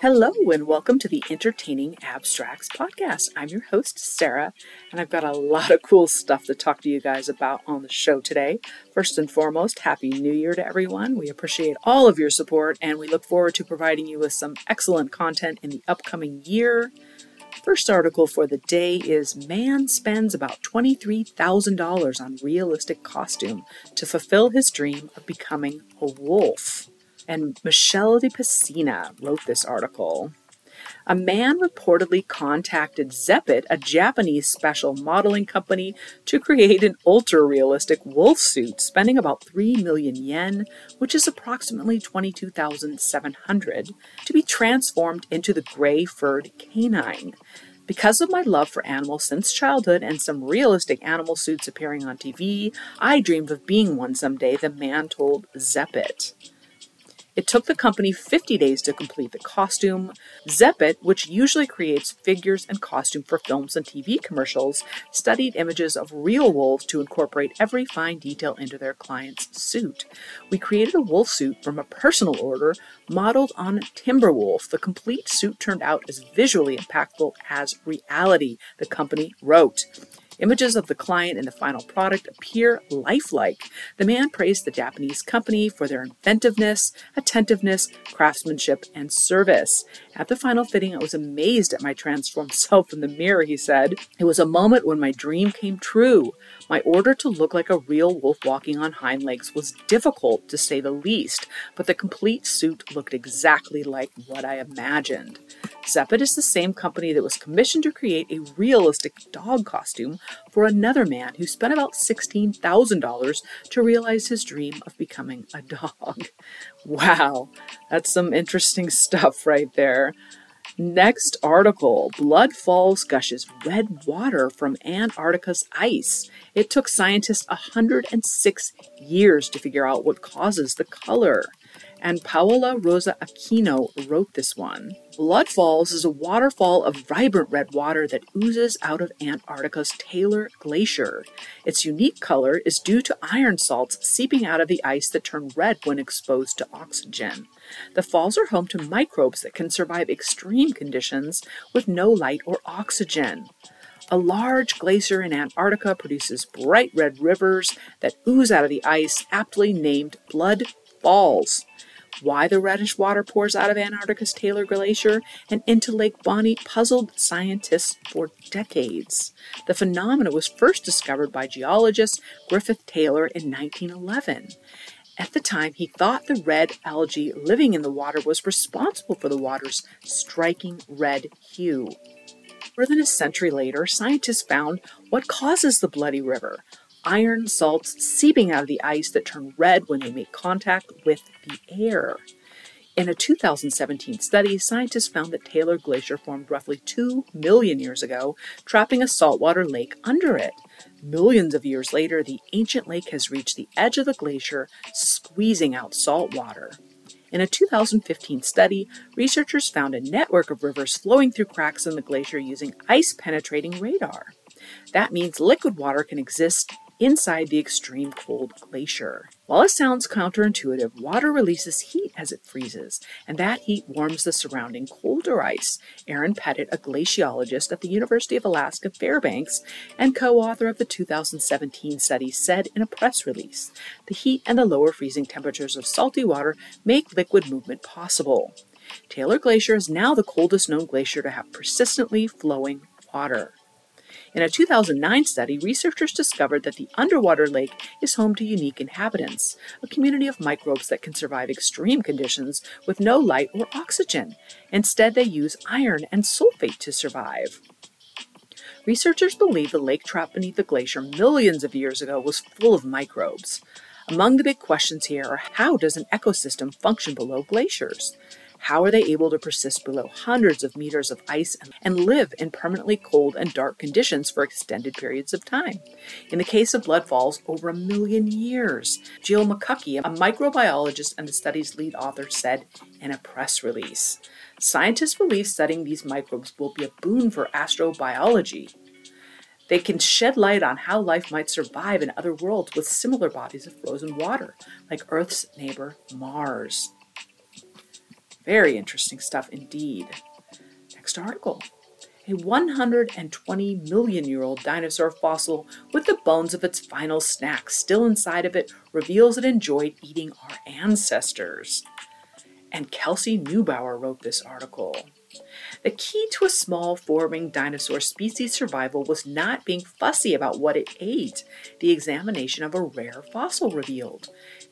Hello, and welcome to the Entertaining Abstracts podcast. I'm your host, Sarah, and I've got a lot of cool stuff to talk to you guys about on the show today. First and foremost, Happy New Year to everyone. We appreciate all of your support, and we look forward to providing you with some excellent content in the upcoming year. First article for the day is Man spends about $23,000 on realistic costume to fulfill his dream of becoming a wolf and Michelle de Pacina wrote this article. A man reportedly contacted Zeppet, a Japanese special modeling company, to create an ultra realistic wolf suit, spending about 3 million yen, which is approximately 22,700, to be transformed into the gray furred canine. Because of my love for animals since childhood and some realistic animal suits appearing on TV, I dreamed of being one someday, the man told Zeppet. It took the company 50 days to complete the costume. Zeppet, which usually creates figures and costume for films and TV commercials, studied images of real wolves to incorporate every fine detail into their client's suit. We created a wolf suit from a personal order modeled on Timberwolf. The complete suit turned out as visually impactful as reality, the company wrote. Images of the client and the final product appear lifelike. The man praised the Japanese company for their inventiveness, attentiveness, craftsmanship, and service. At the final fitting, I was amazed at my transformed self in the mirror, he said. It was a moment when my dream came true. My order to look like a real wolf walking on hind legs was difficult, to say the least, but the complete suit looked exactly like what I imagined. Zeppet is the same company that was commissioned to create a realistic dog costume for another man who spent about $16,000 to realize his dream of becoming a dog. Wow, that's some interesting stuff right there. Next article Blood Falls gushes red water from Antarctica's ice. It took scientists 106 years to figure out what causes the color and Paola Rosa Aquino wrote this one. Blood Falls is a waterfall of vibrant red water that oozes out of Antarctica's Taylor Glacier. Its unique color is due to iron salts seeping out of the ice that turn red when exposed to oxygen. The falls are home to microbes that can survive extreme conditions with no light or oxygen. A large glacier in Antarctica produces bright red rivers that ooze out of the ice, aptly named Blood Falls. Why the reddish water pours out of Antarctica's Taylor Glacier and into Lake Bonney puzzled scientists for decades. The phenomenon was first discovered by geologist Griffith Taylor in 1911. At the time, he thought the red algae living in the water was responsible for the water's striking red hue. More than a century later, scientists found what causes the bloody river iron salts seeping out of the ice that turn red when they make contact with the air. In a 2017 study, scientists found that Taylor Glacier formed roughly 2 million years ago, trapping a saltwater lake under it. Millions of years later, the ancient lake has reached the edge of the glacier, squeezing out salt water. In a 2015 study, researchers found a network of rivers flowing through cracks in the glacier using ice penetrating radar. That means liquid water can exist inside the extreme cold glacier. While it sounds counterintuitive, water releases heat as it freezes, and that heat warms the surrounding colder ice. Erin Pettit, a glaciologist at the University of Alaska Fairbanks and co author of the 2017 study, said in a press release The heat and the lower freezing temperatures of salty water make liquid movement possible. Taylor Glacier is now the coldest known glacier to have persistently flowing water. In a 2009 study, researchers discovered that the underwater lake is home to unique inhabitants, a community of microbes that can survive extreme conditions with no light or oxygen. Instead, they use iron and sulfate to survive. Researchers believe the lake trapped beneath the glacier millions of years ago was full of microbes. Among the big questions here are how does an ecosystem function below glaciers? How are they able to persist below hundreds of meters of ice and live in permanently cold and dark conditions for extended periods of time? In the case of blood falls, over a million years. Jill Mikucki, a microbiologist and the study's lead author, said in a press release. Scientists believe studying these microbes will be a boon for astrobiology. They can shed light on how life might survive in other worlds with similar bodies of frozen water, like Earth's neighbor Mars. Very interesting stuff indeed. Next article. A 120 million year old dinosaur fossil with the bones of its final snack still inside of it reveals it enjoyed eating our ancestors. And Kelsey Neubauer wrote this article. The key to a small four winged dinosaur species survival was not being fussy about what it ate, the examination of a rare fossil revealed.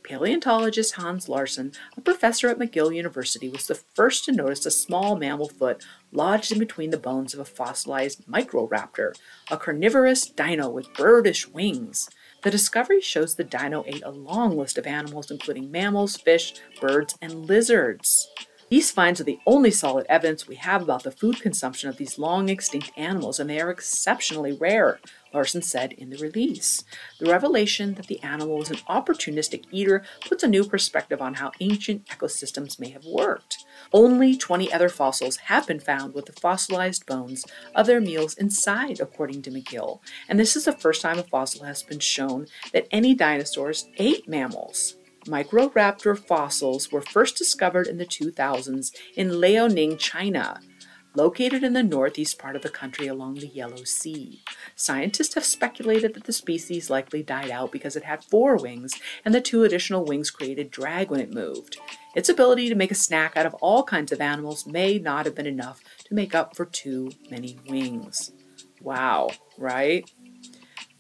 Paleontologist Hans Larsson, a professor at McGill University, was the first to notice a small mammal foot lodged in between the bones of a fossilized Microraptor, a carnivorous dino with birdish wings. The discovery shows the dino ate a long list of animals, including mammals, fish, birds, and lizards. These finds are the only solid evidence we have about the food consumption of these long extinct animals, and they are exceptionally rare, Larsson said in the release. The revelation that the animal was an opportunistic eater puts a new perspective on how ancient ecosystems may have worked. Only 20 other fossils have been found with the fossilized bones of their meals inside, according to McGill, and this is the first time a fossil has been shown that any dinosaurs ate mammals. Microraptor fossils were first discovered in the 2000s in Liaoning, China, located in the northeast part of the country along the Yellow Sea. Scientists have speculated that the species likely died out because it had four wings, and the two additional wings created drag when it moved. Its ability to make a snack out of all kinds of animals may not have been enough to make up for too many wings. Wow, right?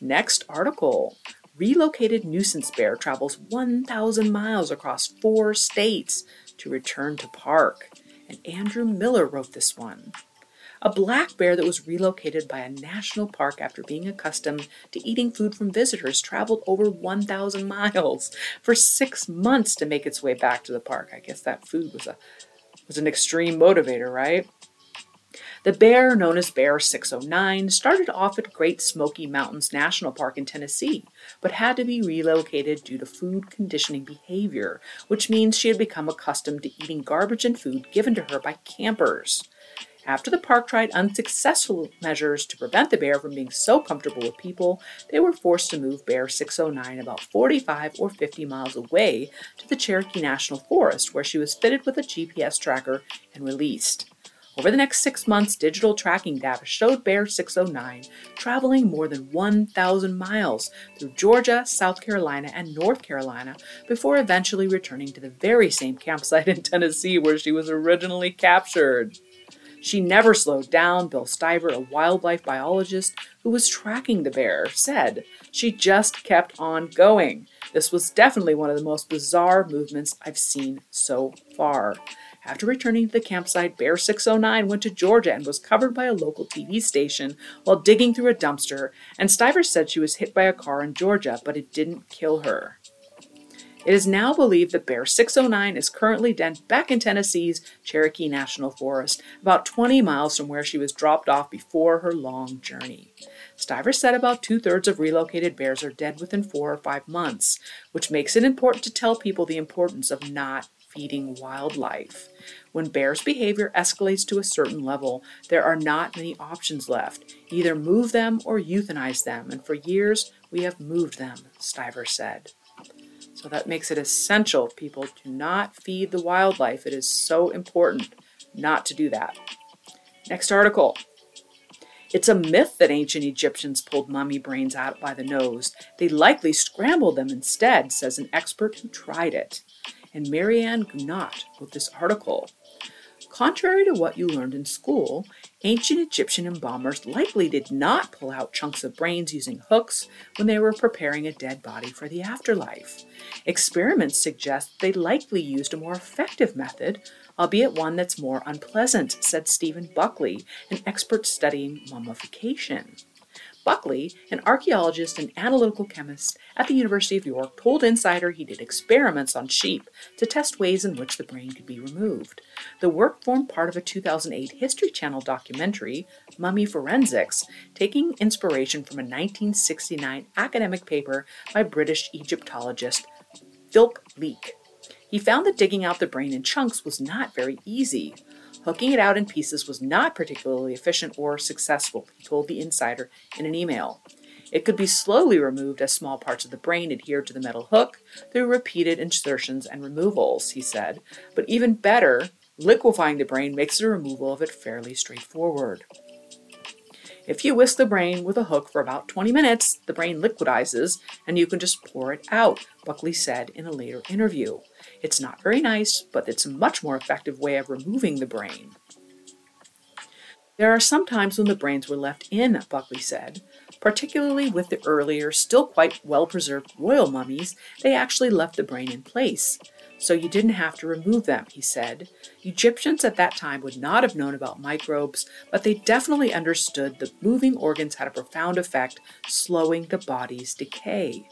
Next article relocated nuisance bear travels 1,000 miles across four states to return to park. And Andrew Miller wrote this one. A black bear that was relocated by a national park after being accustomed to eating food from visitors traveled over 1,000 miles for six months to make its way back to the park. I guess that food was a was an extreme motivator, right? The bear, known as Bear 609, started off at Great Smoky Mountains National Park in Tennessee, but had to be relocated due to food conditioning behavior, which means she had become accustomed to eating garbage and food given to her by campers. After the park tried unsuccessful measures to prevent the bear from being so comfortable with people, they were forced to move Bear 609 about 45 or 50 miles away to the Cherokee National Forest, where she was fitted with a GPS tracker and released. Over the next six months, digital tracking data showed Bear 609 traveling more than 1,000 miles through Georgia, South Carolina, and North Carolina before eventually returning to the very same campsite in Tennessee where she was originally captured. She never slowed down, Bill Stiver, a wildlife biologist who was tracking the bear, said. She just kept on going. This was definitely one of the most bizarre movements I've seen so far. After returning to the campsite, Bear 609 went to Georgia and was covered by a local TV station while digging through a dumpster, and Stiver said she was hit by a car in Georgia, but it didn't kill her. It is now believed that Bear 609 is currently dead back in Tennessee's Cherokee National Forest, about 20 miles from where she was dropped off before her long journey. Stiver said about two thirds of relocated bears are dead within four or five months, which makes it important to tell people the importance of not feeding wildlife. When bears' behavior escalates to a certain level, there are not many options left. Either move them or euthanize them, and for years we have moved them, Stiver said. So that makes it essential, people, do not feed the wildlife. It is so important not to do that. Next article. It's a myth that ancient Egyptians pulled mummy brains out by the nose. They likely scrambled them instead, says an expert who tried it and Marianne Guenot wrote this article. Contrary to what you learned in school, ancient Egyptian embalmers likely did not pull out chunks of brains using hooks when they were preparing a dead body for the afterlife. Experiments suggest they likely used a more effective method, albeit one that's more unpleasant, said Stephen Buckley, an expert studying mummification. Buckley, an archaeologist and analytical chemist at the University of York, told Insider he did experiments on sheep to test ways in which the brain could be removed. The work formed part of a 2008 History Channel documentary, Mummy Forensics, taking inspiration from a 1969 academic paper by British Egyptologist Philip Leake. He found that digging out the brain in chunks was not very easy. Hooking it out in pieces was not particularly efficient or successful, he told the insider in an email. It could be slowly removed as small parts of the brain adhered to the metal hook through repeated insertions and removals, he said. But even better, Liquefying the brain makes the removal of it fairly straightforward. If you whisk the brain with a hook for about 20 minutes, the brain liquidizes and you can just pour it out, Buckley said in a later interview. It's not very nice, but it's a much more effective way of removing the brain. There are some times when the brains were left in, Buckley said. Particularly with the earlier, still quite well preserved royal mummies, they actually left the brain in place. So you didn't have to remove them, he said. Egyptians at that time would not have known about microbes, but they definitely understood that moving organs had a profound effect, slowing the body's decay.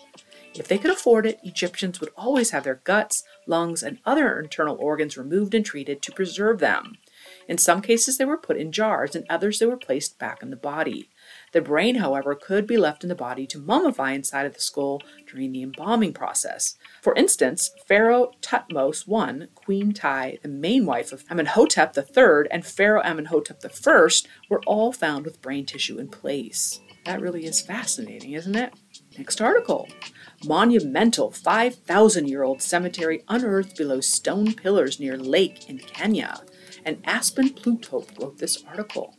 If they could afford it, Egyptians would always have their guts, lungs, and other internal organs removed and treated to preserve them. In some cases, they were put in jars, in others, they were placed back in the body. The brain, however, could be left in the body to mummify inside of the skull during the embalming process. For instance, Pharaoh Thutmose I, Queen Ti, the main wife of Amenhotep III, and Pharaoh Amenhotep I were all found with brain tissue in place. That really is fascinating, isn't it? Next article. Monumental 5,000 year old cemetery unearthed below stone pillars near lake in Kenya. And Aspen Pluto wrote this article.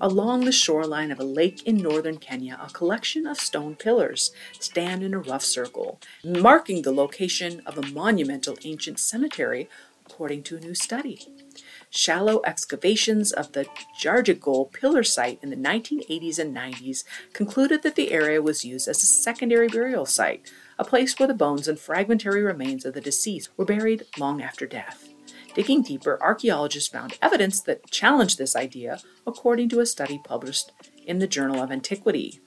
Along the shoreline of a lake in northern Kenya, a collection of stone pillars stand in a rough circle, marking the location of a monumental ancient cemetery, according to a new study. Shallow excavations of the Jarigole pillar site in the 1980s and 90s concluded that the area was used as a secondary burial site, a place where the bones and fragmentary remains of the deceased were buried long after death. Digging deeper, archaeologists found evidence that challenged this idea, according to a study published in the Journal of Antiquity.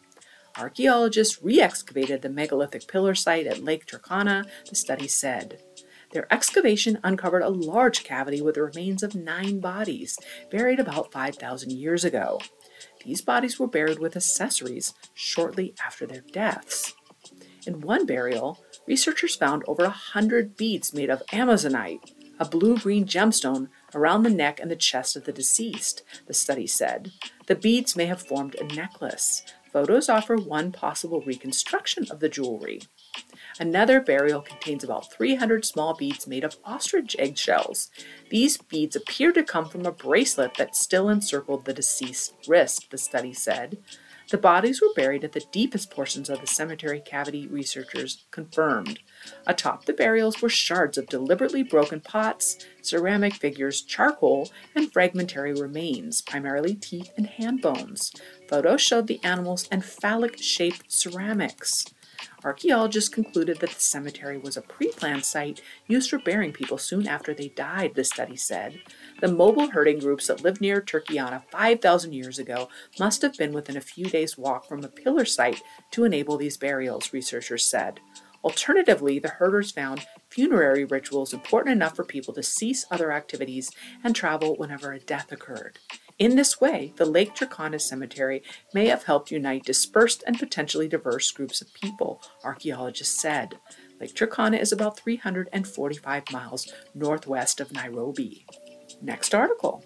Archaeologists re excavated the megalithic pillar site at Lake Turkana, the study said. Their excavation uncovered a large cavity with the remains of nine bodies, buried about 5,000 years ago. These bodies were buried with accessories shortly after their deaths. In one burial, researchers found over a hundred beads made of amazonite, a blue green gemstone around the neck and the chest of the deceased, the study said. The beads may have formed a necklace. Photos offer one possible reconstruction of the jewelry. Another burial contains about 300 small beads made of ostrich eggshells. These beads appear to come from a bracelet that still encircled the deceased's wrist, the study said. The bodies were buried at the deepest portions of the cemetery cavity, researchers confirmed. Atop the burials were shards of deliberately broken pots, ceramic figures, charcoal, and fragmentary remains, primarily teeth and hand bones. Photos showed the animals and phallic shaped ceramics. Archaeologists concluded that the cemetery was a pre planned site used for burying people soon after they died, the study said. The mobile herding groups that lived near Turkana 5,000 years ago must have been within a few days' walk from a pillar site to enable these burials, researchers said. Alternatively, the herders found funerary rituals important enough for people to cease other activities and travel whenever a death occurred. In this way, the Lake Turkana Cemetery may have helped unite dispersed and potentially diverse groups of people, archaeologists said. Lake Turkana is about 345 miles northwest of Nairobi. Next article.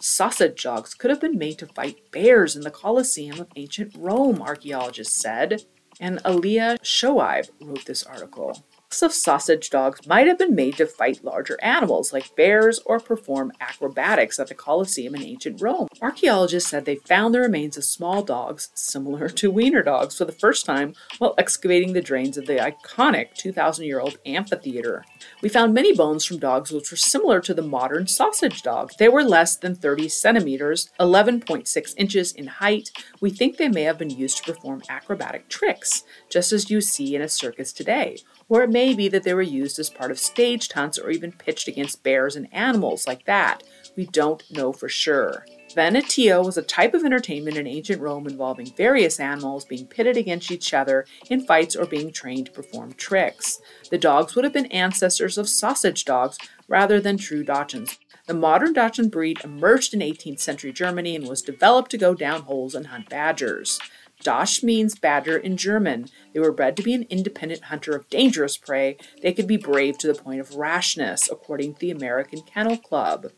Sausage dogs could have been made to fight bears in the Colosseum of ancient Rome, archaeologists said and Alia Shoaib wrote this article of sausage dogs might have been made to fight larger animals like bears or perform acrobatics at the Colosseum in ancient Rome. Archaeologists said they found the remains of small dogs similar to wiener dogs for the first time while excavating the drains of the iconic 2,000 year old amphitheater. We found many bones from dogs which were similar to the modern sausage dog. They were less than 30 centimeters, 11.6 inches in height. We think they may have been used to perform acrobatic tricks, just as you see in a circus today or it may be that they were used as part of staged hunts or even pitched against bears and animals like that. We don't know for sure. Venatio was a type of entertainment in ancient Rome involving various animals being pitted against each other in fights or being trained to perform tricks. The dogs would have been ancestors of sausage dogs rather than true Dachshunds. The modern Dachshund breed emerged in 18th century Germany and was developed to go down holes and hunt badgers. Dachs means badger in German. They were bred to be an independent hunter of dangerous prey. They could be brave to the point of rashness, according to the American Kennel Club.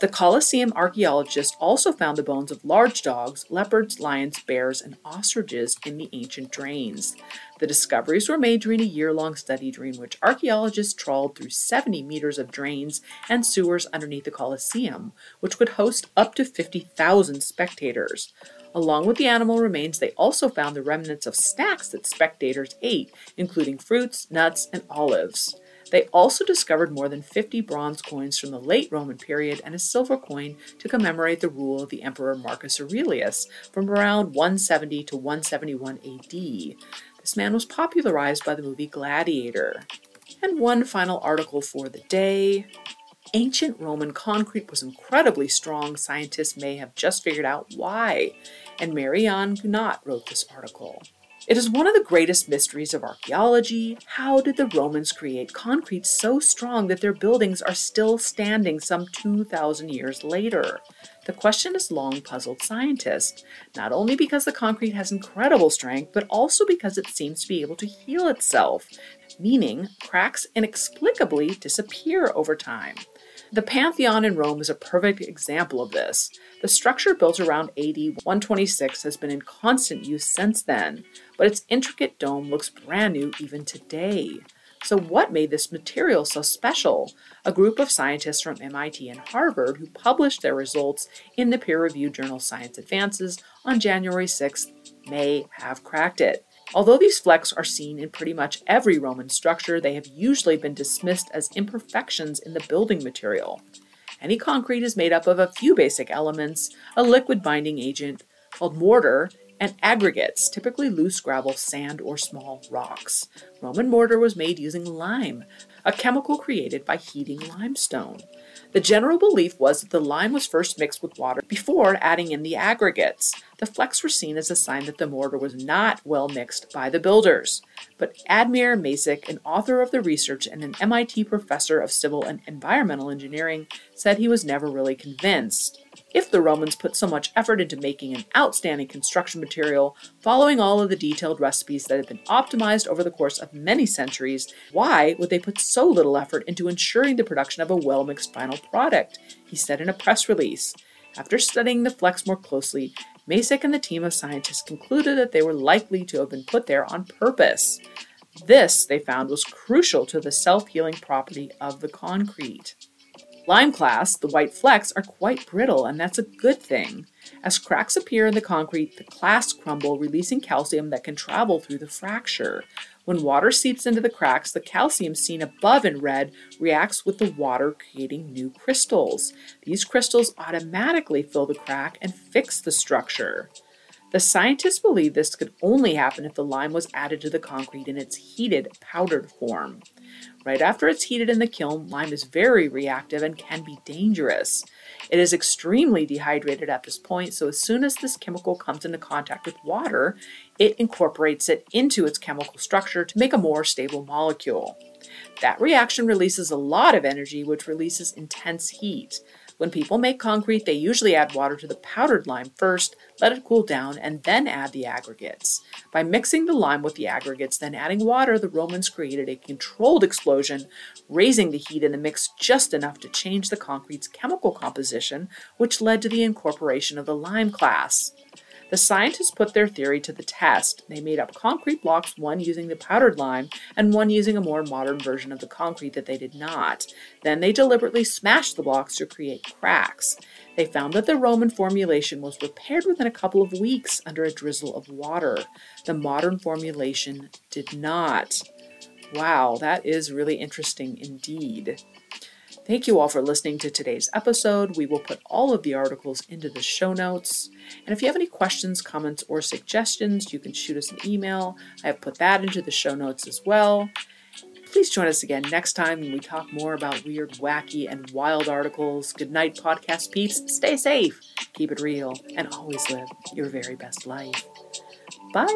The Colosseum archaeologists also found the bones of large dogs, leopards, lions, bears, and ostriches in the ancient drains. The discoveries were made during a year long study during which archaeologists trawled through 70 meters of drains and sewers underneath the Colosseum, which could host up to 50,000 spectators. Along with the animal remains, they also found the remnants of snacks that spectators ate, including fruits, nuts, and olives. They also discovered more than 50 bronze coins from the late Roman period and a silver coin to commemorate the rule of the Emperor Marcus Aurelius from around 170 to 171 AD. This man was popularized by the movie Gladiator. And one final article for the day. Ancient Roman concrete was incredibly strong. Scientists may have just figured out why. And Marianne Guenot wrote this article. It is one of the greatest mysteries of archaeology. How did the Romans create concrete so strong that their buildings are still standing some 2,000 years later? The question has long puzzled scientists, not only because the concrete has incredible strength, but also because it seems to be able to heal itself, meaning cracks inexplicably disappear over time. The Pantheon in Rome is a perfect example of this. The structure built around AD 126 has been in constant use since then, but its intricate dome looks brand new even today. So, what made this material so special? A group of scientists from MIT and Harvard who published their results in the peer reviewed journal Science Advances on January 6th may have cracked it. Although these flecks are seen in pretty much every Roman structure, they have usually been dismissed as imperfections in the building material. Any concrete is made up of a few basic elements a liquid binding agent called mortar, and aggregates, typically loose gravel, sand, or small rocks. Roman mortar was made using lime, a chemical created by heating limestone. The general belief was that the lime was first mixed with water before adding in the aggregates. The flecks were seen as a sign that the mortar was not well mixed by the builders. But Admir Masic, an author of the research and an MIT professor of civil and environmental engineering, said he was never really convinced. If the Romans put so much effort into making an outstanding construction material, following all of the detailed recipes that had been optimized over the course of many centuries, why would they put so little effort into ensuring the production of a well mixed final product? He said in a press release. After studying the flecks more closely, Masic and the team of scientists concluded that they were likely to have been put there on purpose. This, they found, was crucial to the self healing property of the concrete. Lime clasts, the white flecks, are quite brittle, and that's a good thing. As cracks appear in the concrete, the clasts crumble, releasing calcium that can travel through the fracture. When water seeps into the cracks, the calcium seen above in red reacts with the water, creating new crystals. These crystals automatically fill the crack and fix the structure. The scientists believe this could only happen if the lime was added to the concrete in its heated, powdered form. Right after it's heated in the kiln, lime is very reactive and can be dangerous. It is extremely dehydrated at this point, so as soon as this chemical comes into contact with water, it incorporates it into its chemical structure to make a more stable molecule. That reaction releases a lot of energy, which releases intense heat. When people make concrete, they usually add water to the powdered lime first, let it cool down, and then add the aggregates. By mixing the lime with the aggregates, then adding water, the Romans created a controlled explosion, raising the heat in the mix just enough to change the concrete's chemical composition, which led to the incorporation of the lime clasts. The scientists put their theory to the test. They made up concrete blocks, one using the powdered lime and one using a more modern version of the concrete that they did not. Then they deliberately smashed the blocks to create cracks. They found that the Roman formulation was repaired within a couple of weeks under a drizzle of water. The modern formulation did not. Wow, that is really interesting indeed. Thank you all for listening to today's episode. We will put all of the articles into the show notes. And if you have any questions, comments, or suggestions, you can shoot us an email. I have put that into the show notes as well. Please join us again next time when we talk more about weird, wacky, and wild articles. Good night, podcast peeps. Stay safe, keep it real, and always live your very best life. Bye.